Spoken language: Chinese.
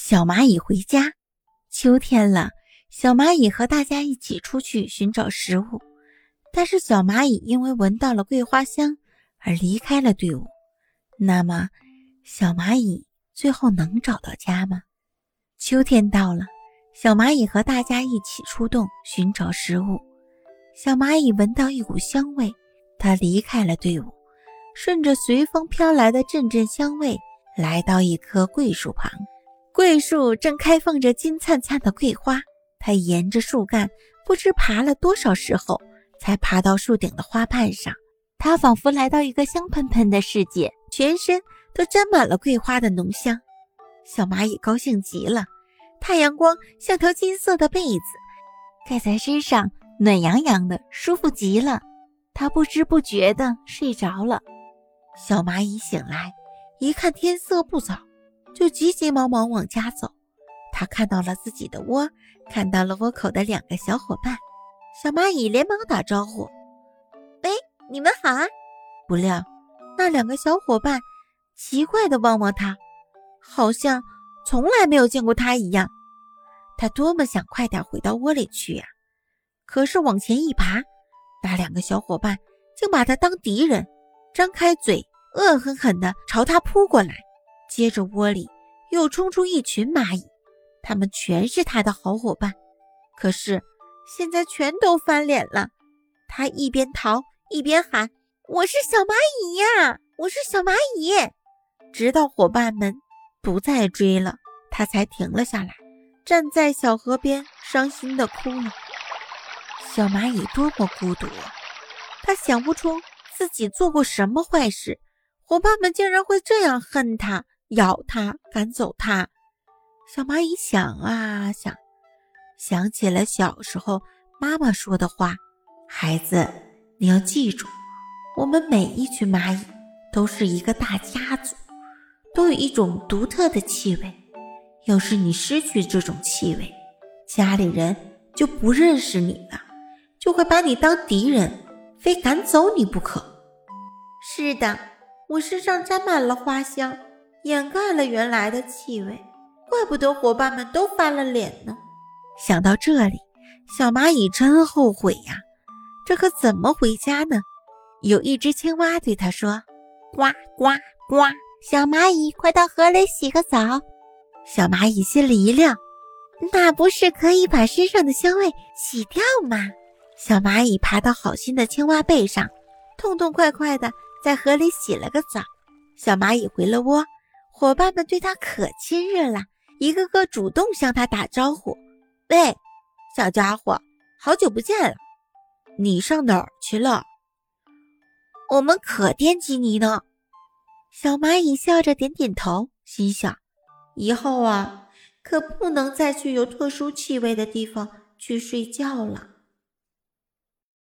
小蚂蚁回家。秋天了，小蚂蚁和大家一起出去寻找食物，但是小蚂蚁因为闻到了桂花香而离开了队伍。那么，小蚂蚁最后能找到家吗？秋天到了，小蚂蚁和大家一起出动寻找食物。小蚂蚁闻到一股香味，它离开了队伍，顺着随风飘来的阵阵香味，来到一棵桂树旁。桂树正开放着金灿灿的桂花，它沿着树干不知爬了多少时候，才爬到树顶的花瓣上。它仿佛来到一个香喷喷的世界，全身都沾满了桂花的浓香。小蚂蚁高兴极了，太阳光像条金色的被子，盖在身上。暖洋洋的，舒服极了。它不知不觉地睡着了。小蚂蚁醒来，一看天色不早，就急急忙忙往家走。它看到了自己的窝，看到了窝口的两个小伙伴。小蚂蚁连忙打招呼：“喂，你们好啊！”不料，那两个小伙伴奇怪地望望它，好像从来没有见过它一样。它多么想快点回到窝里去呀！可是往前一爬，那两个小伙伴竟把他当敌人，张开嘴，恶狠狠地朝他扑过来。接着窝里又冲出一群蚂蚁，他们全是他的好伙伴，可是现在全都翻脸了。他一边逃一边喊：“我是小蚂蚁呀，我是小蚂蚁！”直到伙伴们不再追了，他才停了下来，站在小河边，伤心地哭了。小蚂蚁多么孤独啊！它想不出自己做过什么坏事，伙伴们竟然会这样恨它、咬它、赶走它。小蚂蚁想啊想，想起了小时候妈妈说的话：“孩子，你要记住，我们每一群蚂蚁都是一个大家族，都有一种独特的气味。要是你失去这种气味，家里人就不认识你了。”就会把你当敌人，非赶走你不可。是的，我身上沾满了花香，掩盖了原来的气味，怪不得伙伴们都翻了脸呢。想到这里，小蚂蚁真后悔呀，这可怎么回家呢？有一只青蛙对它说：“呱呱呱，小蚂蚁，快到河里洗个澡。”小蚂蚁心里一亮，那不是可以把身上的香味洗掉吗？小蚂蚁爬到好心的青蛙背上，痛痛快快地在河里洗了个澡。小蚂蚁回了窝，伙伴们对他可亲热了，一个个主动向他打招呼：“喂，小家伙，好久不见了，你上哪儿去了？我们可惦记你呢。”小蚂蚁笑着点点头，心想：“以后啊，可不能再去有特殊气味的地方去睡觉了。”